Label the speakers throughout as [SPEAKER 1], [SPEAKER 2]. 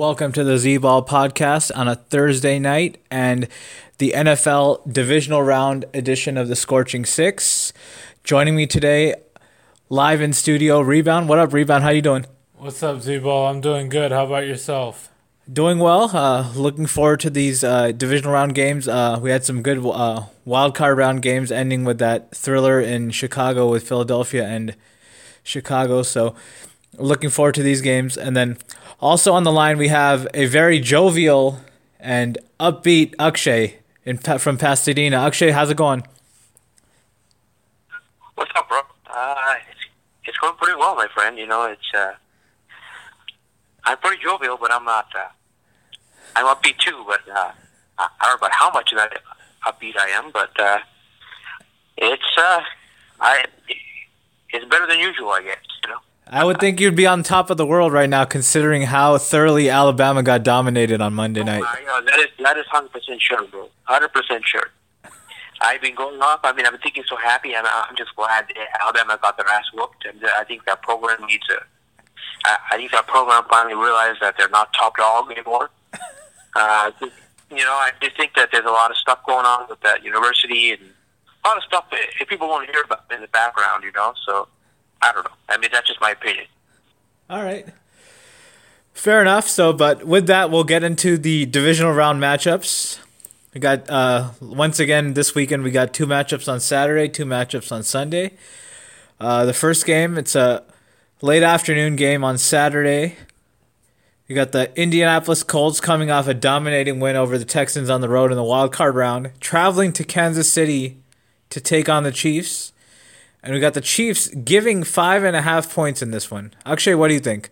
[SPEAKER 1] Welcome to the Z Ball podcast on a Thursday night and the NFL divisional round edition of the Scorching Six. Joining me today, live in studio, Rebound. What up, Rebound? How you doing?
[SPEAKER 2] What's up, Z Ball? I'm doing good. How about yourself?
[SPEAKER 1] Doing well. Uh, looking forward to these uh, divisional round games. Uh, we had some good uh, wild card round games, ending with that thriller in Chicago with Philadelphia and Chicago. So, looking forward to these games, and then also on the line, we have a very jovial and upbeat Akshay in, from Pasadena. Akshay, how's it going?
[SPEAKER 3] What's up, bro? Uh, it's, it's going pretty well, my friend. You know, it's uh, I'm pretty jovial, but I'm not. Uh, I'm upbeat too, but uh, I don't know about how much of that upbeat I am, but uh, it's uh, I it's better than usual, I guess.
[SPEAKER 1] I would think you'd be on top of the world right now, considering how thoroughly Alabama got dominated on Monday night.
[SPEAKER 3] Uh, that is that is hundred percent sure, bro. Hundred percent sure. I've been going off. I mean, I've been thinking so happy. I'm, I'm just glad Alabama got their ass whooped, and I think that program needs a. I, I think that program finally realized that they're not top dog anymore. Uh, you know, I just think that there's a lot of stuff going on with that university and a lot of stuff that people want to hear about in the background, you know. So I don't know. I mean, that's just my opinion.
[SPEAKER 1] All right. Fair enough. So, but with that, we'll get into the divisional round matchups. We got uh, once again this weekend. We got two matchups on Saturday, two matchups on Sunday. Uh, the first game, it's a late afternoon game on Saturday. You got the Indianapolis Colts coming off a dominating win over the Texans on the road in the wild card round, traveling to Kansas City to take on the Chiefs. And we got the Chiefs giving five and a half points in this one. Akshay, what do you think?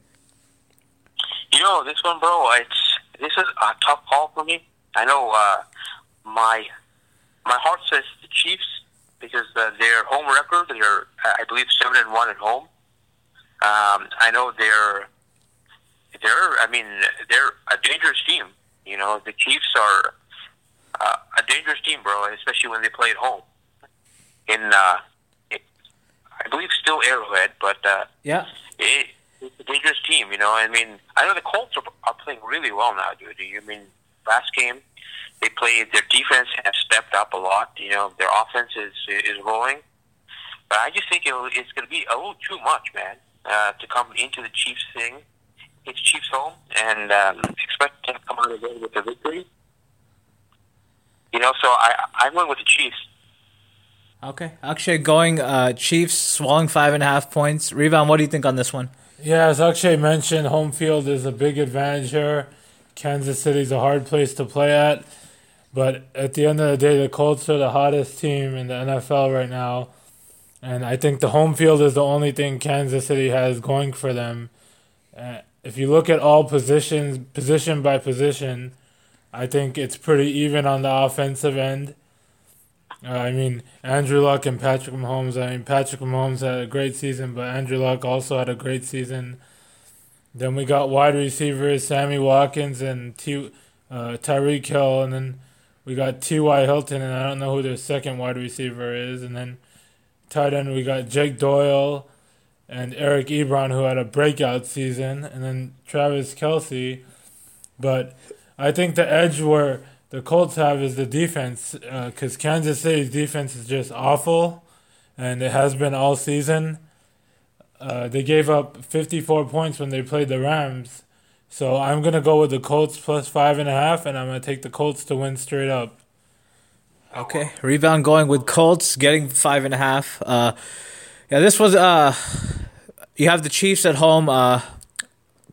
[SPEAKER 3] You know, this one, bro, it's this is a tough call for me. I know uh, my my heart says the Chiefs because uh, their home record, they're I believe seven and one at home. Um, I know they're they're I mean they're a dangerous team. You know, the Chiefs are uh, a dangerous team, bro, especially when they play at home. In uh, I believe still Arrowhead, but uh,
[SPEAKER 1] yeah,
[SPEAKER 3] it, it's a dangerous team. You know, I mean, I know the Colts are, are playing really well now, dude. I mean, last game they played their defense has stepped up a lot. You know, their offense is is rolling, but I just think it, it's going to be a little too much, man, uh, to come into the Chiefs thing. It's Chiefs home, and um, expect to come out of there with a victory. You know, so I I went with the Chiefs.
[SPEAKER 1] Okay. Akshay going uh, Chiefs, swallowing five and a half points. Rebound, what do you think on this one?
[SPEAKER 2] Yeah, as Akshay mentioned, home field is a big advantage here. Kansas City's a hard place to play at. But at the end of the day, the Colts are the hottest team in the NFL right now. And I think the home field is the only thing Kansas City has going for them. Uh, if you look at all positions, position by position, I think it's pretty even on the offensive end. Uh, I mean, Andrew Luck and Patrick Mahomes. I mean, Patrick Mahomes had a great season, but Andrew Luck also had a great season. Then we got wide receivers Sammy Watkins and T, uh, Tyreek Hill, and then we got T.Y. Hilton, and I don't know who their second wide receiver is. And then tight end, we got Jake Doyle and Eric Ebron, who had a breakout season, and then Travis Kelce. But I think the edge were the Colts have is the defense, because uh, Kansas City's defense is just awful, and it has been all season. Uh, they gave up 54 points when they played the Rams. So I'm going to go with the Colts plus five and a half, and I'm going to take the Colts to win straight up.
[SPEAKER 1] Okay. Rebound going with Colts, getting five and a half. Uh, yeah, this was, uh, you have the Chiefs at home, uh,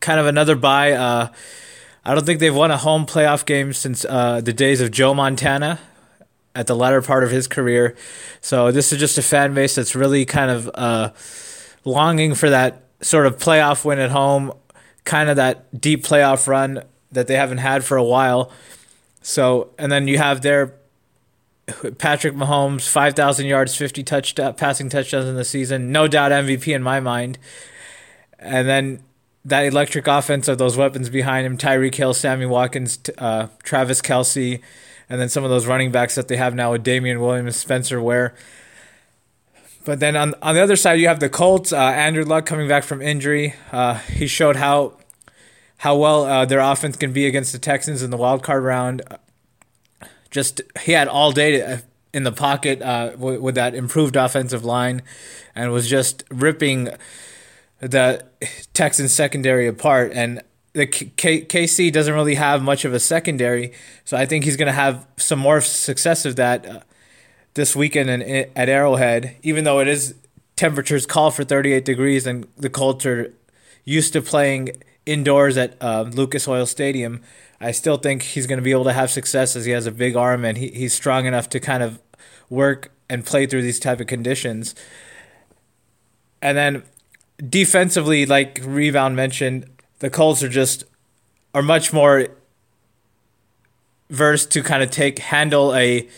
[SPEAKER 1] kind of another bye. Uh, I don't think they've won a home playoff game since uh, the days of Joe Montana. at the latter part of his career. So this is just a fan base that's really kind of uh, longing for that sort of playoff win at home, kind of that deep playoff run that they haven't had for a while. So, and then you have their Patrick Mahomes, 5,000 yards, 50 touchdown, passing touchdowns in the season. No doubt MVP in my mind. And then that electric offense of those weapons behind him Tyreek Hill, Sammy Watkins, uh, Travis Kelce, and then some of those running backs that they have now with Damien Williams, Spencer Ware. But then on on the other side, you have the Colts. Uh, Andrew Luck coming back from injury. Uh, he showed how how well uh, their offense can be against the Texans in the wild card round. Just he had all day to, in the pocket uh, with that improved offensive line, and was just ripping the Texans secondary apart. And the K- KC doesn't really have much of a secondary, so I think he's going to have some more success of that uh, this weekend in, at Arrowhead, even though it is temperatures call for 38 degrees and the Colts are used to playing indoors at uh, Lucas Oil Stadium. I still think he's going to be able to have success as he has a big arm and he, he's strong enough to kind of work and play through these type of conditions. And then defensively, like Rebound mentioned, the Colts are just are much more versed to kind of take handle a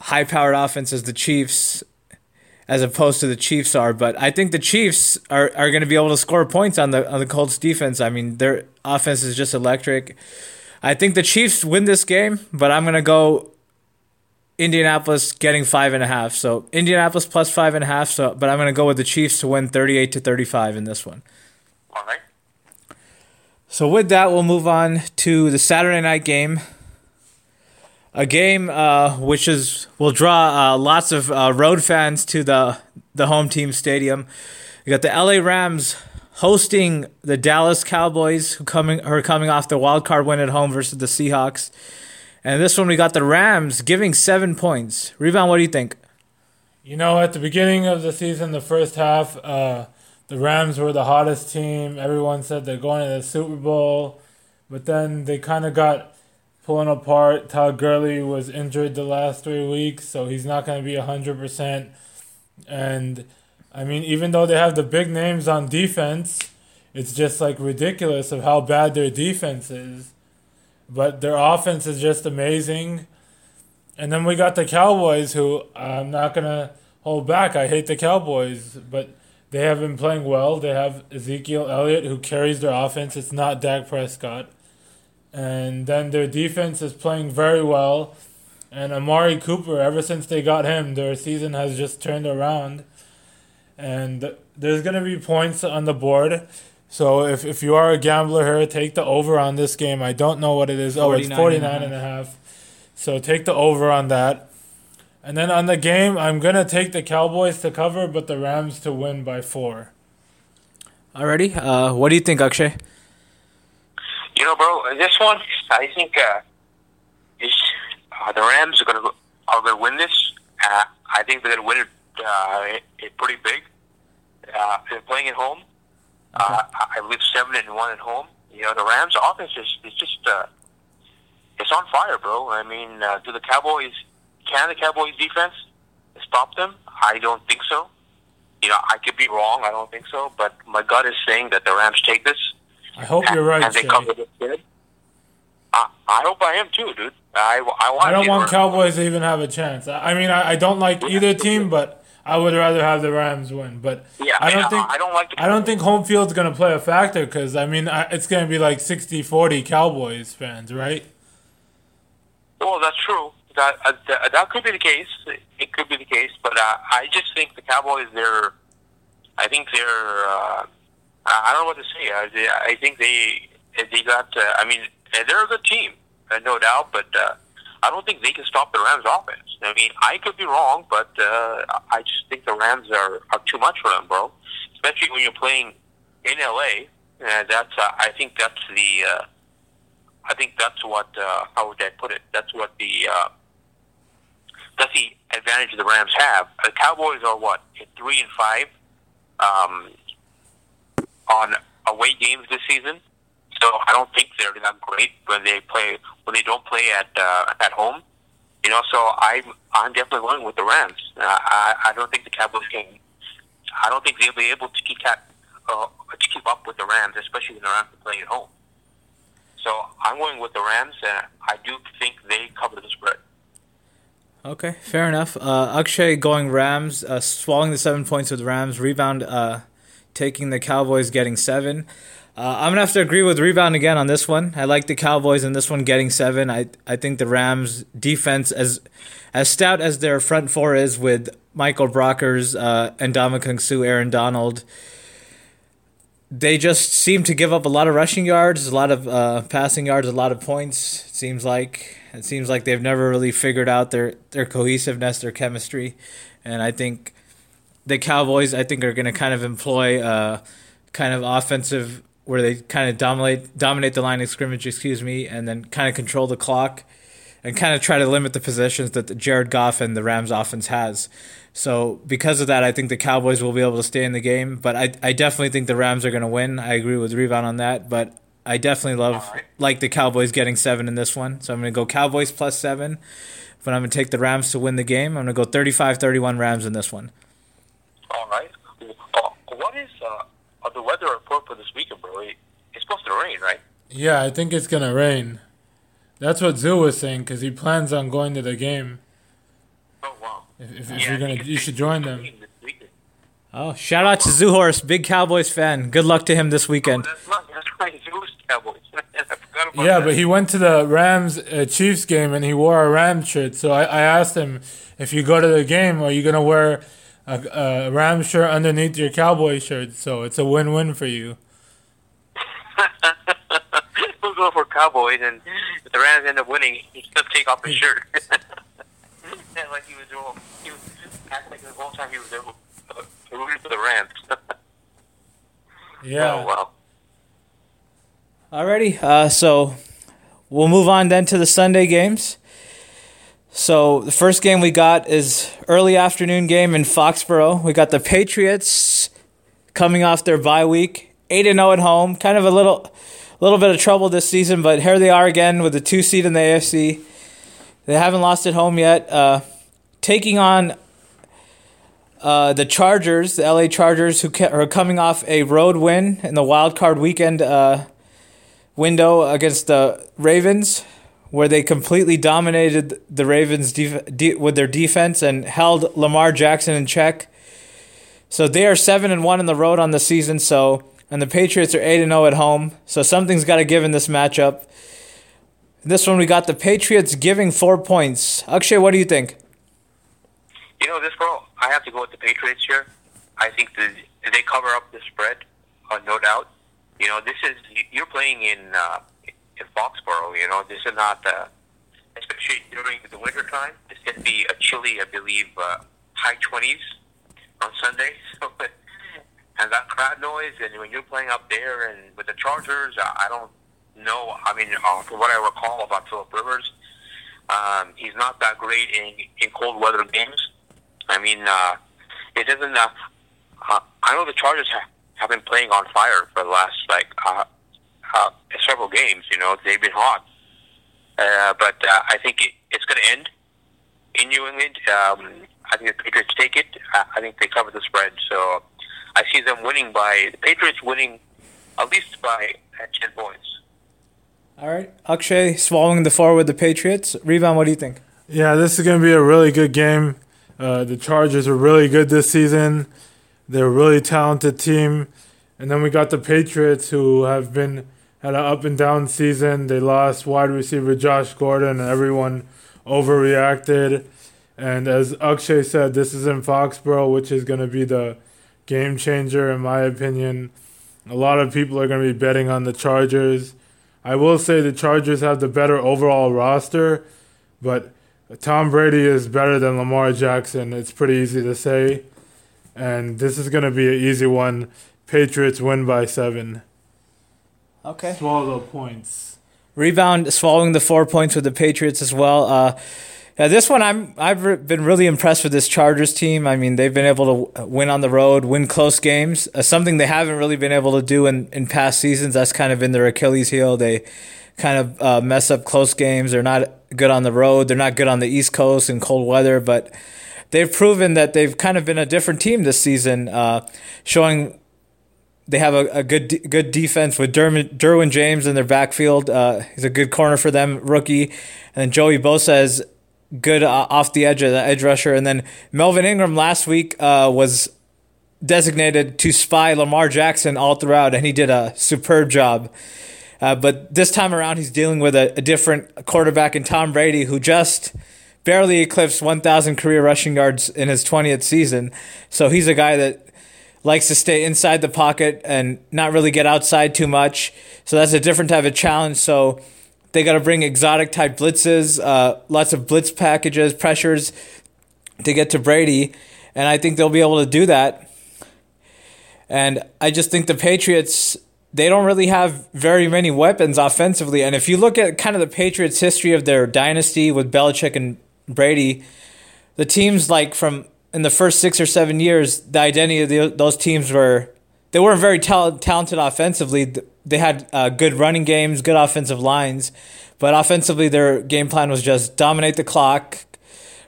[SPEAKER 1] high powered offense as the Chiefs as opposed to the Chiefs are. But I think the Chiefs are, are going to be able to score points on the on the Colts defense. I mean, their offense is just electric. I think the Chiefs win this game, but I'm going to go Indianapolis getting five and a half. So Indianapolis plus five and a half. So, but I'm going to go with the Chiefs to win 38 to 35 in this one.
[SPEAKER 3] All right.
[SPEAKER 1] So with that, we'll move on to the Saturday night game a game uh, which is will draw uh, lots of uh, road fans to the the home team stadium. You got the LA Rams hosting the Dallas Cowboys, who coming who are coming off the wild card win at home versus the Seahawks. And this one we got the Rams giving seven points. Rebound, what do you think?
[SPEAKER 2] You know, at the beginning of the season, the first half, uh, the Rams were the hottest team. Everyone said they're going to the Super Bowl, but then they kind of got pulling apart. Todd Gurley was injured the last three weeks, so he's not going to be 100%. And, I mean, even though they have the big names on defense, it's just like ridiculous of how bad their defense is. But their offense is just amazing. And then we got the Cowboys, who I'm not to hold back. I hate the Cowboys, but they have been playing well. They have Ezekiel Elliott, who carries their offense. It's not Dak Prescott and then their defense is playing very well. And Amari Cooper, ever since they got him, their season has just turned around. And there's going to be points on the board. So if, if you are a gambler here, take the over on this game. I don't know what it is. Oh, it's 49 and a half. So take the over on that. And then on the game, I'm going to take the Cowboys to cover, but the Rams to win by four.
[SPEAKER 1] Alrighty. Uh, what do you think, Akshay?
[SPEAKER 3] You know, bro, this one, I think uh, is, uh, the Rams are going to are going to win this. Uh, I think they're going to win it, uh, it, it pretty big. Uh, they're playing at home. Uh, I believe seven and one at home. You know, the Rams' offense is, is just uh, it's on fire, bro. I mean, uh, do the Cowboys can the Cowboys defense stop them? I don't think so. You know, I could be wrong. I don't think so, but my gut is saying that the Rams take this.
[SPEAKER 2] I hope you're right.
[SPEAKER 3] And they cover this kid. I, I hope I am too, dude. I, I want.
[SPEAKER 2] I don't want Cowboys to even have a chance. I mean, I, I don't like either team, but I would rather have the Rams win. But
[SPEAKER 3] yeah,
[SPEAKER 2] I don't
[SPEAKER 3] I,
[SPEAKER 2] think
[SPEAKER 3] I don't like.
[SPEAKER 2] I don't think home field's gonna play a factor because I mean I, it's gonna be like 60-40 Cowboys fans, right?
[SPEAKER 3] Well, that's true. That uh, th- that could be the case. It could be the case, but uh, I just think the Cowboys. They're. I think they're. Uh, I don't know what to say. I, I think they they got. Uh, I mean, they're a good team, uh, no doubt, but uh, I don't think they can stop the Rams' offense. I mean, I could be wrong, but uh, I just think the Rams are, are too much for them, bro. Especially when you're playing in LA. Uh, that's. Uh, I think that's the. Uh, I think that's what. Uh, how would I put it? That's what the. Uh, that's the advantage the Rams have. The Cowboys are what three and five. Um, on away games this season. So I don't think they're that great when they play when they don't play at uh, at home. You know, so I'm I'm definitely going with the Rams. Uh, I I don't think the Cowboys can. I don't think they'll be able to keep that uh, to keep up with the Rams, especially when the Rams are playing at home. So I'm going with the Rams, and I do think they cover the spread.
[SPEAKER 1] Okay, fair enough. Uh, Akshay going Rams, uh, swallowing the seven points with Rams. Rebound uh, taking the Cowboys, getting seven. Uh, I'm gonna have to agree with rebound again on this one. I like the Cowboys in this one getting seven. I I think the Rams defense as as stout as their front four is with Michael Brockers, uh, and Ndamukong Suh, Aaron Donald. They just seem to give up a lot of rushing yards, a lot of uh, passing yards, a lot of points. It seems like it seems like they've never really figured out their their cohesiveness, their chemistry, and I think the Cowboys I think are going to kind of employ uh, kind of offensive where they kind of dominate dominate the line of scrimmage, excuse me, and then kind of control the clock and kind of try to limit the possessions that the Jared Goff and the Rams offense has. So because of that, I think the Cowboys will be able to stay in the game. But I, I definitely think the Rams are going to win. I agree with Rebound on that. But I definitely love
[SPEAKER 3] right.
[SPEAKER 1] like the Cowboys getting seven in this one. So I'm going to go Cowboys plus seven. But I'm going to take the Rams to win the game. I'm going to go 35-31 Rams in this one.
[SPEAKER 3] All right. Uh, what is uh, the weather report for this weekend, bro? It's supposed to rain, right?
[SPEAKER 2] Yeah, I think it's gonna rain. That's what Zoo was saying because he plans on going to the game.
[SPEAKER 3] Oh wow.
[SPEAKER 2] If, if, if you're gonna, you should join them.
[SPEAKER 3] to rain this weekend.
[SPEAKER 1] Oh, shout out to Zuhorst, big Cowboys fan. Good luck to him this
[SPEAKER 3] Oh,
[SPEAKER 1] weekend.
[SPEAKER 3] that's right. That's right. Zeus Cowboys. I forgot about
[SPEAKER 2] Yeah,
[SPEAKER 3] that.
[SPEAKER 2] but he went to the Rams uh, Chiefs game and he wore a Rams shirt. So I, I asked him, if you go to the game, are you gonna wear a, a Rams shirt underneath your Cowboy shirt? So it's a win-win for you.
[SPEAKER 3] We'll go for Cowboys, and if the Rams end up winning, he's gonna take off his shirt. yeah, like he was all, he was act like the whole time he was there, uh, rooting for the Rams.
[SPEAKER 2] Yeah.
[SPEAKER 3] Oh well.
[SPEAKER 1] Alrighty, uh, so we'll move on then to the Sunday games. So the first game we got is early afternoon game in Foxborough. We got the Patriots coming off their bye week, eight and zero at home. Kind of a little, little bit of trouble this season, but here they are again with the two seed in the AFC. They haven't lost at home yet. Uh, taking on uh, the Chargers, the LA Chargers, who ca- are coming off a road win in the wild card weekend. Uh, window against the Ravens, where they completely dominated the Ravens def- de- with their defense and held Lamar Jackson in check. So they are seven and one on the road on the season. So and the Patriots are eight and zero at home. So something's got to give in this matchup. This one we got the Patriots giving four points. Akshay, what do you think?
[SPEAKER 3] You know, this girl, I have to go with the Patriots here. I think that they cover up the spread, uh, no doubt. You know, this is you're playing in uh, in Foxborough. You know, this is not uh, especially during the winter time. This can be a chilly, I believe, uh, high twenties on Sunday. So, and that crowd noise, and when you're playing up there, and with the Chargers, I I don't know. I mean, uh, from what I recall about Philip Rivers, um, he's not that great in in cold weather games. I mean, uh, it doesn't. Uh, uh, I know the Chargers have, have been playing on fire for the last like uh, uh, several games. You know, they've been hot, uh, but uh, I think it, it's going to end in New England. Um, I think the Patriots take it. I, I think they cover the spread. So I see them winning by the Patriots winning at least by uh, ten points.
[SPEAKER 1] All right, Akshay swallowing the four with the Patriots. Rebound, what do you think?
[SPEAKER 2] Yeah, this is going to be a really good game. Uh, the Chargers are really good this season. They're a really talented team. And then we got the Patriots who have been had an up and down season. They lost wide receiver Josh Gordon and everyone overreacted. And as Akshay said, this is in Foxborough, which is going to be the game changer in my opinion. A lot of people are going to be betting on the Chargers. I will say the Chargers have the better overall roster, but Tom Brady is better than Lamar Jackson. It's pretty easy to say. And this is going to be an easy one. Patriots win by seven.
[SPEAKER 1] Okay.
[SPEAKER 2] Swallow the points.
[SPEAKER 1] Rebound swallowing the four points with the Patriots as well. Uh, Yeah, this one I'm I've re- been really impressed with this Chargers team. I mean, they've been able to win on the road, win close games, uh, something they haven't really been able to do in, in past seasons. That's kind of been their Achilles heel. They kind of uh, mess up close games. They're not good on the road. They're not good on the East Coast in cold weather, but they've proven that they've kind of been a different team this season, uh, showing they have a, a good good defense with Derwin, Derwin James in their backfield. Uh, he's a good corner for them, rookie, and then Joey Bosa is good uh, off the edge of the edge rusher. And then Melvin Ingram last week uh, was designated to spy Lamar Jackson all throughout, and he did a superb job. Uh, but this time around, he's dealing with a, a, different quarterback in Tom Brady, who just barely eclipsed 1,000 career rushing yards in his 20th season. So he's a guy that likes to stay inside the pocket and not really get outside too much. So that's a different type of challenge. So they got to bring exotic type blitzes, uh, lots of blitz packages, pressures to get to Brady, and I think they'll be able to do that. And I just think the Patriots they don't really have very many weapons offensively. And if you look at kind of the Patriots' history of their dynasty with Belichick and Brady, the teams like from in the first six or seven years, the identity of the, those teams were they weren't very tal- talented offensively. They had uh, good running games, good offensive lines, but offensively, their game plan was just dominate the clock,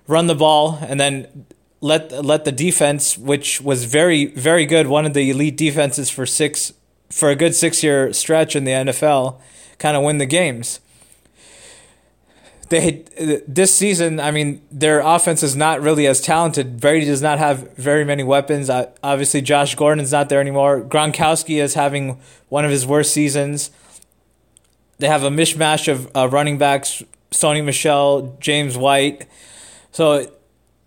[SPEAKER 1] run the ball, and then let let the defense, which was very very good, one of the elite defenses for six for a good six year stretch in the NFL, kind of win the games they this season. I mean, their offense is not really as talented. Brady does not have very many weapons. Obviously, Josh Gordon's not there anymore. Gronkowski is having one of his worst seasons. They have a mishmash of uh, running backs: Sony Michel, James White. So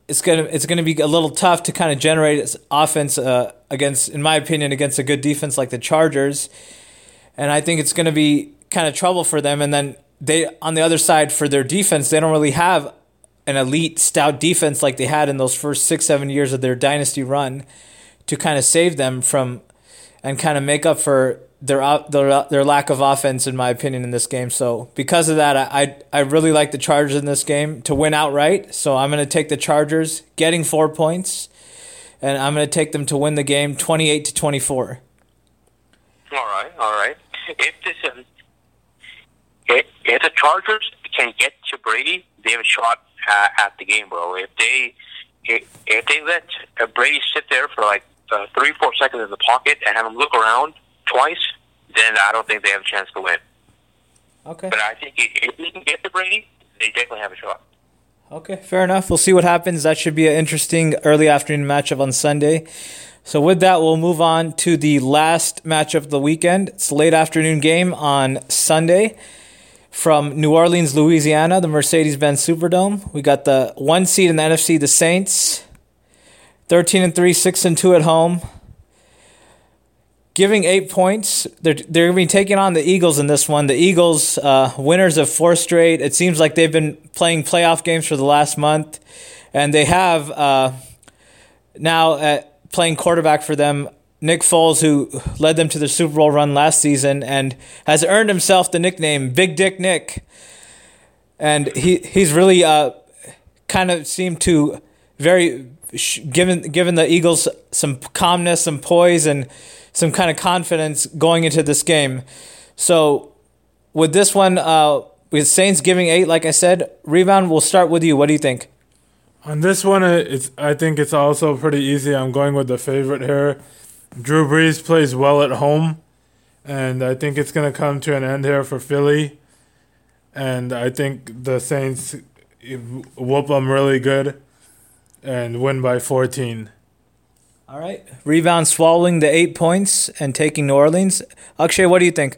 [SPEAKER 1] it's gonna it's gonna be a little tough to kind of generate offense uh, against, in my opinion, against a good defense like the Chargers. And I think it's gonna be kind of trouble for them. And then they on the other side for their defense, they don't really have an elite stout defense like they had in those first six seven years of their dynasty run to kind of save them from and kind of make up for their their their lack of offense in my opinion in this game. So because of that, I I really like the Chargers in this game to win outright. So I'm going to take the Chargers getting 4 points and I'm going to take them to win the game 28 to 24.
[SPEAKER 3] All right, all right. If this um, if, if the Chargers can get to Brady, they have a shot uh, at the game, bro. If they if, if they let uh, Brady sit there for like uh, three four seconds in the pocket and have him look around twice, then I don't think they have a chance to win.
[SPEAKER 1] Okay.
[SPEAKER 3] But I think if they can get to Brady, they definitely have a shot.
[SPEAKER 1] Okay, fair enough. We'll see what happens. That should be an interesting early afternoon matchup on Sunday. So with that, we'll move on to the last matchup of the weekend. It's a late afternoon game on Sunday from New Orleans, Louisiana, the Mercedes Benz Superdome. We got the one seed in the NFC, the Saints, 13 and 3, 6 and 2 at home. Giving eight points. They're, they're going to be taking on the Eagles in this one. The Eagles, uh, winners of four straight. It seems like they've been playing playoff games for the last month. And they have uh, now uh, playing quarterback for them Nick Foles, who led them to the Super Bowl run last season and has earned himself the nickname Big Dick Nick. And he he's really uh, kind of seemed to very given given the Eagles some calmness, some poise, and some kind of confidence going into this game. So with this one, uh, with Saints giving eight, like I said, rebound. We'll start with you. What do you think?
[SPEAKER 2] On this one, it's I think it's also pretty easy. I'm going with the favorite here. Drew Brees plays well at home, and I think it's going to come to an end here for Philly. And I think the Saints whoop them really good and win by 14.
[SPEAKER 1] All right. Rebound swallowing the eight points and taking New Orleans. Akshay, what do you think?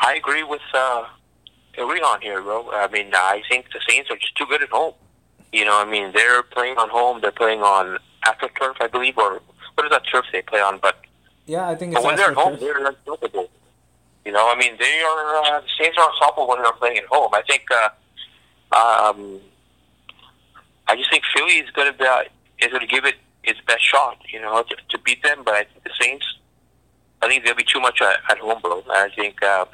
[SPEAKER 3] I agree with uh, on here, bro. I mean, I think the Saints are just too good at home. You know, I mean, they're playing on home. They're playing on AstroTurf, I believe, or what is that turf they play on? But
[SPEAKER 1] yeah, I think. It's
[SPEAKER 3] but when they're at home, they're unstoppable. You know, I mean, they are uh, the Saints are unstoppable when they're playing at home. I think. Uh, um, I just think Philly is going to be uh, is going to give it its best shot. You know, to, to beat them. But I think the Saints, I think they'll be too much at, at home, bro. I think. Uh,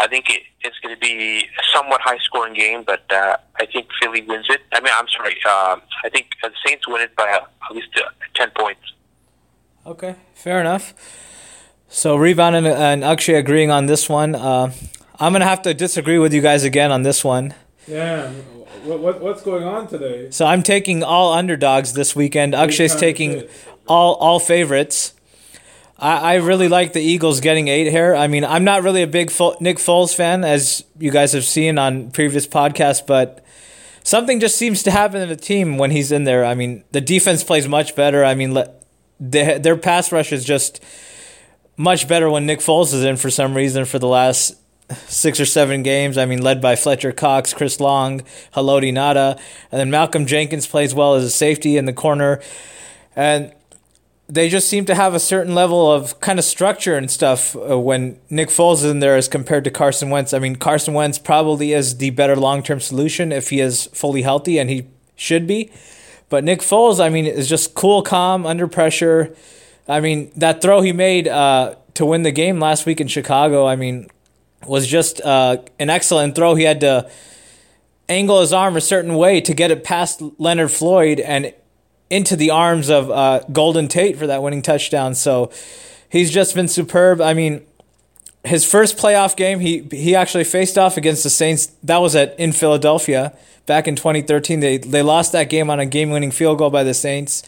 [SPEAKER 3] I think it, it's going to be a somewhat high scoring game, but uh, I think Philly wins it. I mean, I'm sorry. Um, I think the Saints win it by uh, at least uh, 10 points.
[SPEAKER 1] Okay, fair enough. So Rebound and, and Akshay agreeing on this one. Uh, I'm gonna have to disagree with you guys again on this one.
[SPEAKER 2] Yeah, what, what what's going on today?
[SPEAKER 1] So I'm taking all underdogs this weekend. Akshay's taking all all favorites. I, I really like the Eagles getting eight here. I mean, I'm not really a big Fo- Nick Foles fan, as you guys have seen on previous podcasts, but something just seems to happen in the team when he's in there. I mean, the defense plays much better. I mean, le- they, their pass rush is just much better when Nick Foles is in for some reason for the last six or seven games. I mean, led by Fletcher Cox, Chris Long, Haloti Ngata, and then Malcolm Jenkins plays well as a safety in the corner, and they just seem to have a certain level of kind of structure and stuff uh, when Nick Foles is in there as compared to Carson Wentz. I mean, Carson Wentz probably is the better long term solution if he is fully healthy, and he should be. But Nick Foles, I mean, is just cool, calm, under pressure. I mean, that throw he made uh, to win the game last week in Chicago, I mean, was just uh, an excellent throw. He had to angle his arm a certain way to get it past Leonard Floyd and into the arms of uh, Golden Tate for that winning touchdown. So he's just been superb. I mean, his first playoff game, he he actually faced off against the Saints. That was at in Philadelphia back in 2013. They they lost that game on a game-winning field goal by the Saints.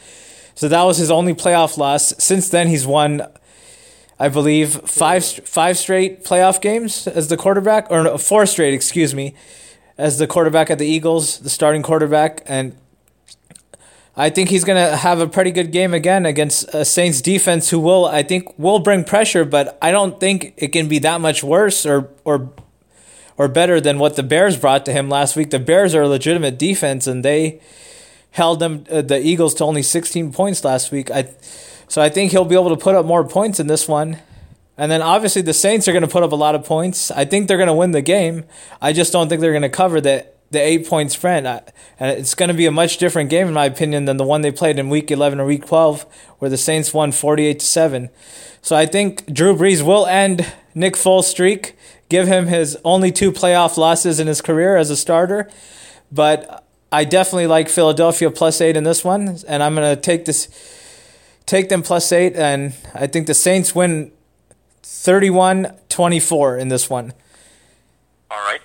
[SPEAKER 1] So that was his only playoff loss. Since then, he's won, I believe, five five straight playoff games as the quarterback, or four straight, excuse me, as the quarterback at the Eagles, the starting quarterback, and I think he's going to have a pretty good game again against a Saints defense who will, I think, will bring pressure, but I don't think it can be that much worse or or or better than what the Bears brought to him last week. The Bears are a legitimate defense, and they held them uh, the Eagles to only 16 points last week. I so I think he'll be able to put up more points in this one. And then obviously the Saints are going to put up a lot of points. I think they're going to win the game. I just don't think they're going to cover the the eight point spread. I, and it's going to be a much different game in my opinion than the one they played in week 11 or week 12 where the Saints won 48 to 7. So I think Drew Brees will end Nick Foles' streak, give him his only two playoff losses in his career as a starter. But I definitely like Philadelphia plus 8 in this one and I'm going to take this take them plus 8 and I think the Saints win 31-24 in this one.
[SPEAKER 3] All right.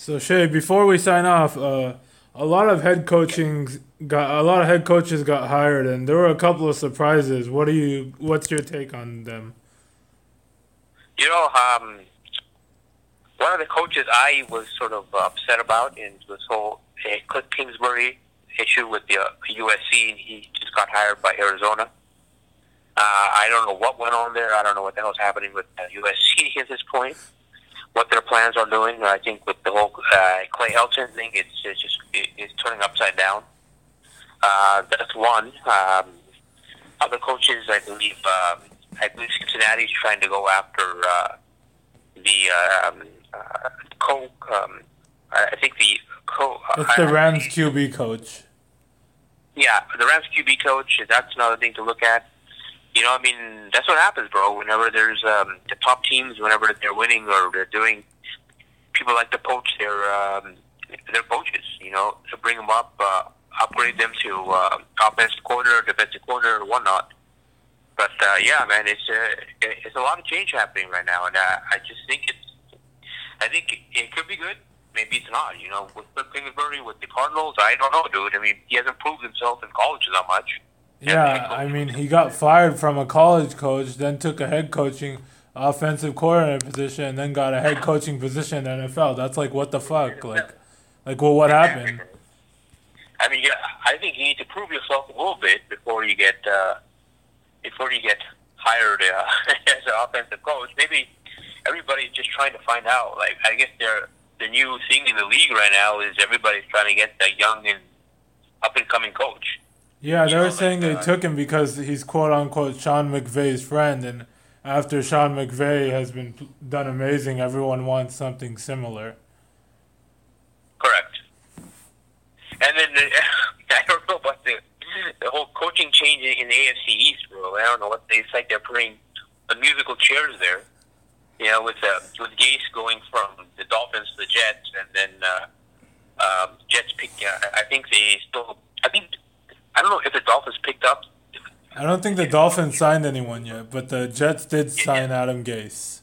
[SPEAKER 2] So Shay, before we sign off, uh, a lot of head coaching got a lot of head coaches got hired, and there were a couple of surprises. What do you? What's your take on them?
[SPEAKER 3] You know, um, one of the coaches I was sort of upset about in this whole uh, Cliff Kingsbury issue with the uh, USC. And he just got hired by Arizona. Uh, I don't know what went on there. I don't know what the hell's happening with uh, USC at this point. What their plans are doing. I think with the whole uh, Clay Helton thing, it's, it's just it, it's turning upside down. Uh, that's one. Um, other coaches, I believe, um, I believe Cincinnati's trying to go after uh, the um, uh, co. Um, I think the co.
[SPEAKER 2] It's the Rams QB coach.
[SPEAKER 3] yeah, the Rams QB coach. That's another thing to look at. You know, I mean, that's what happens, bro. Whenever there's um, the top teams, whenever they're winning or they're doing, people like to poach their um, their coaches. You know, to bring them up, uh, upgrade them to uh, offensive coordinator, defensive or whatnot. But uh, yeah, man, it's uh, it's a lot of change happening right now, and uh, I just think it's. I think it could be good. Maybe it's not. You know, with Cliff with the Cardinals, I don't know, dude. I mean, he hasn't proved himself in college that much.
[SPEAKER 2] Yeah, I mean, he got fired from a college coach, then took a head coaching offensive coordinator position, and then got a head coaching position in the NFL. That's like what the fuck, like, like well, what happened?
[SPEAKER 3] I mean, yeah, I think you need to prove yourself a little bit before you get uh, before you get hired uh, as an offensive coach. Maybe everybody's just trying to find out. Like, I guess they're the new thing in the league right now is everybody's trying to get that young and up and coming coach.
[SPEAKER 2] Yeah, they were saying
[SPEAKER 3] like,
[SPEAKER 2] they took him because he's quote unquote Sean McVay's friend, and after Sean McVay has been done amazing, everyone wants something similar.
[SPEAKER 3] Correct. And then the, I don't know about the the whole coaching change in the AFC East, bro. I don't know what they it's like they're putting the musical chairs there. You know, with uh, with Gase going from the Dolphins to the Jets, and then uh, um, Jets pick. Uh, I think they still. I don't know if the Dolphins picked up.
[SPEAKER 2] I don't think the Dolphins signed anyone yet, but the Jets did sign Adam Gase.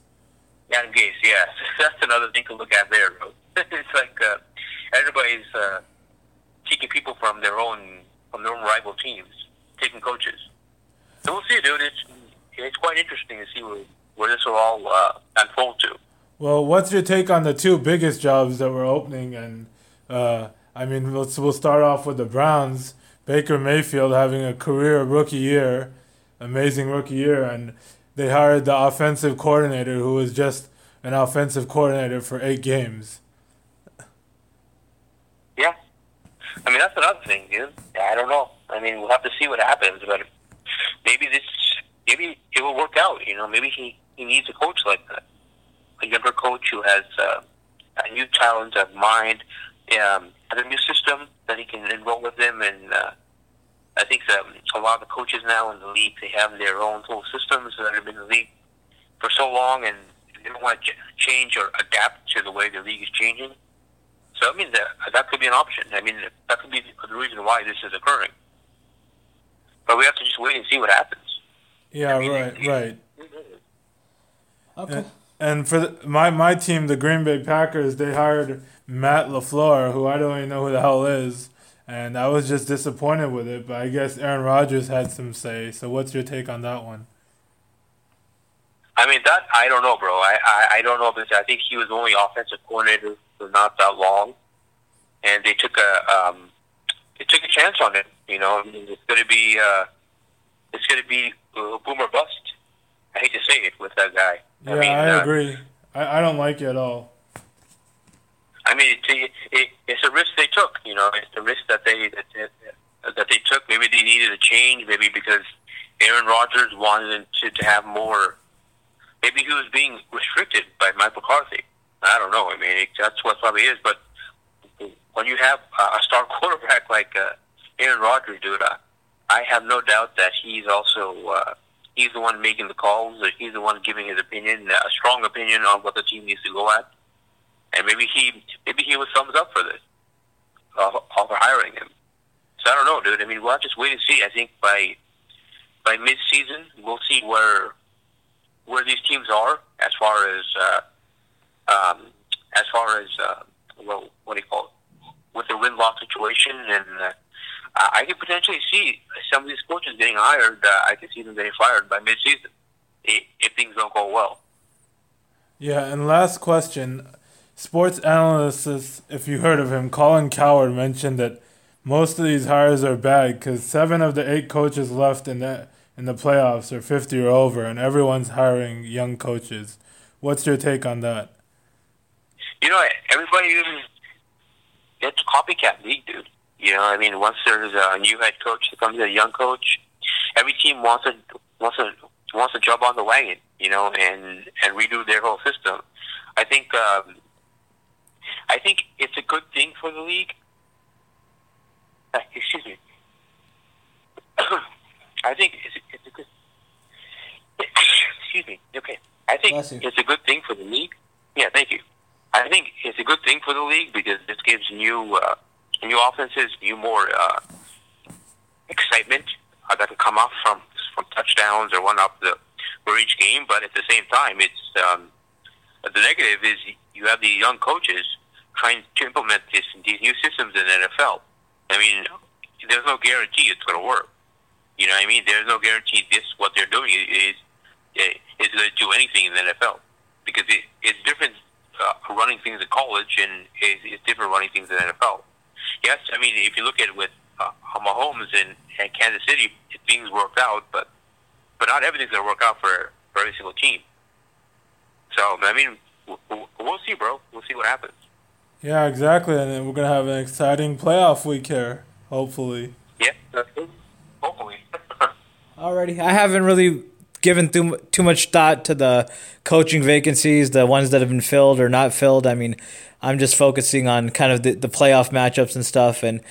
[SPEAKER 3] Adam Gase, yeah, that's another thing to look at there. It's like uh, everybody's uh, taking people from their own from their own rival teams, taking coaches. So we'll see, dude. It's it's quite interesting to see where, where this will all uh, unfold to.
[SPEAKER 2] Well, what's your take on the two biggest jobs that were opening? And uh, I mean, let's we'll start off with the Browns. Baker Mayfield having a career rookie year, amazing rookie year, and they hired the offensive coordinator who was just an offensive coordinator for eight games.
[SPEAKER 3] Yeah, I mean that's another thing, dude. I don't know. I mean, we'll have to see what happens, but maybe this, maybe it will work out. You know, maybe he he needs a coach like that, a younger coach who has uh, a new talent of mind, um, has a new system that he can enroll with them. And uh, I think that a lot of the coaches now in the league they have their own little systems that have been in the league for so long, and they don't want to change or adapt to the way the league is changing. So I mean that that could be an option. I mean that could be the reason why this is occurring. But we have to just wait and see what happens.
[SPEAKER 2] Yeah, I mean, right, right.
[SPEAKER 1] Okay.
[SPEAKER 2] And, and for the, my my team, the Green Bay Packers, they hired Matt LaFleur, who I don't even know who the hell is, and I was just disappointed with it. But I guess Aaron Rodgers had some say. So what's your take on that one?
[SPEAKER 3] I mean that I don't know, bro. I I, I don't know because I think he was only offensive coordinator for not that long, and they took a um, they took a chance on it. You know, it's going to be uh, it's going to be uh, boomer bust. I hate to say it with that guy.
[SPEAKER 2] Yeah,
[SPEAKER 3] I, mean,
[SPEAKER 2] I
[SPEAKER 3] uh,
[SPEAKER 2] agree. I, I don't like it at all.
[SPEAKER 3] I mean, it, it, it's a risk they took. You know, it's the risk that they that, that, that they took. Maybe they needed a change. Maybe because Aaron Rodgers wanted to to have more. Maybe he was being restricted by Mike McCarthy. I don't know. I mean, it, that's what probably is. But when you have a star quarterback like uh, Aaron Rodgers, dude, I, I have no doubt that he's also uh, he's the one making the calls. He's the one giving his opinion, a strong opinion on what the team needs to go at. And maybe he maybe he was thumbs up for this, uh, for hiring him. So I don't know, dude. I mean, we'll just wait and see. I think by by mid season, we'll see where where these teams are as far as uh, um, as far as uh, well, what do you call it, with the win loss situation, and uh, I could potentially see some of these coaches getting hired. Uh, I could see them getting fired by mid season if, if things don't go well.
[SPEAKER 2] Yeah, and last question. Sports analyst, if you heard of him, Colin Cowherd mentioned that most of these hires are bad because seven of the eight coaches left in the in the playoffs are fifty or over, and everyone's hiring young coaches. What's your take on that?
[SPEAKER 3] You know, everybody it's a copycat league, dude. You know, I mean, once there's a new head coach that comes a young coach, every team wants to wants to wants to jump on the wagon, you know, and and redo their whole system. I think um, I think it's a good thing for the league. Uh, excuse me. I think it's, it's a good. Excuse me. Okay. I think it's a good thing for the league. Yeah, thank you. I think it's a good thing for the league because this gives new uh, new offenses, new more uh, excitement uh, that can come off from from touchdowns or one up the for each game. But at the same time, it's um, the negative is you have the young coaches trying to implement this these new systems in the NFL. I mean, there's no guarantee it's going to work. You know what I mean? There's no guarantee this what they're doing is is going to do anything in the NFL because it, it's different uh, running things in college and it's, it's different running things in the NFL. Yes, I mean if you look at it with uh, Mahomes and, and Kansas City, things worked out, but but not everything's going to work out for for every single team. So I mean, we'll, we'll see, bro. We'll see what happens.
[SPEAKER 2] Yeah, exactly, and then we're gonna have an exciting playoff week here, hopefully.
[SPEAKER 3] Yeah, that's good. Hopefully.
[SPEAKER 1] Alrighty, I haven't really given too, too much thought to the coaching vacancies, the ones that have been filled or not filled. I mean, I'm just focusing on kind of the, the playoff matchups and stuff. And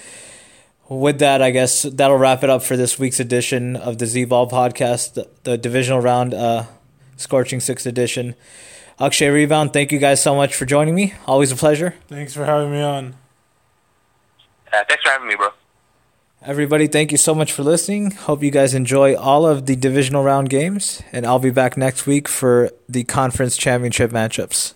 [SPEAKER 1] with that, I guess that'll wrap it up for this week's edition of the Z Ball podcast, the, the divisional round, uh, Scorching Six edition. Akshay Rebound, thank you guys so much for joining me. Always a pleasure.
[SPEAKER 2] Thanks for having me on.
[SPEAKER 3] Uh, thanks for having me, bro.
[SPEAKER 1] Everybody, thank you so much for listening. Hope you guys enjoy all of the divisional round games, and I'll be back next week for the conference championship matchups.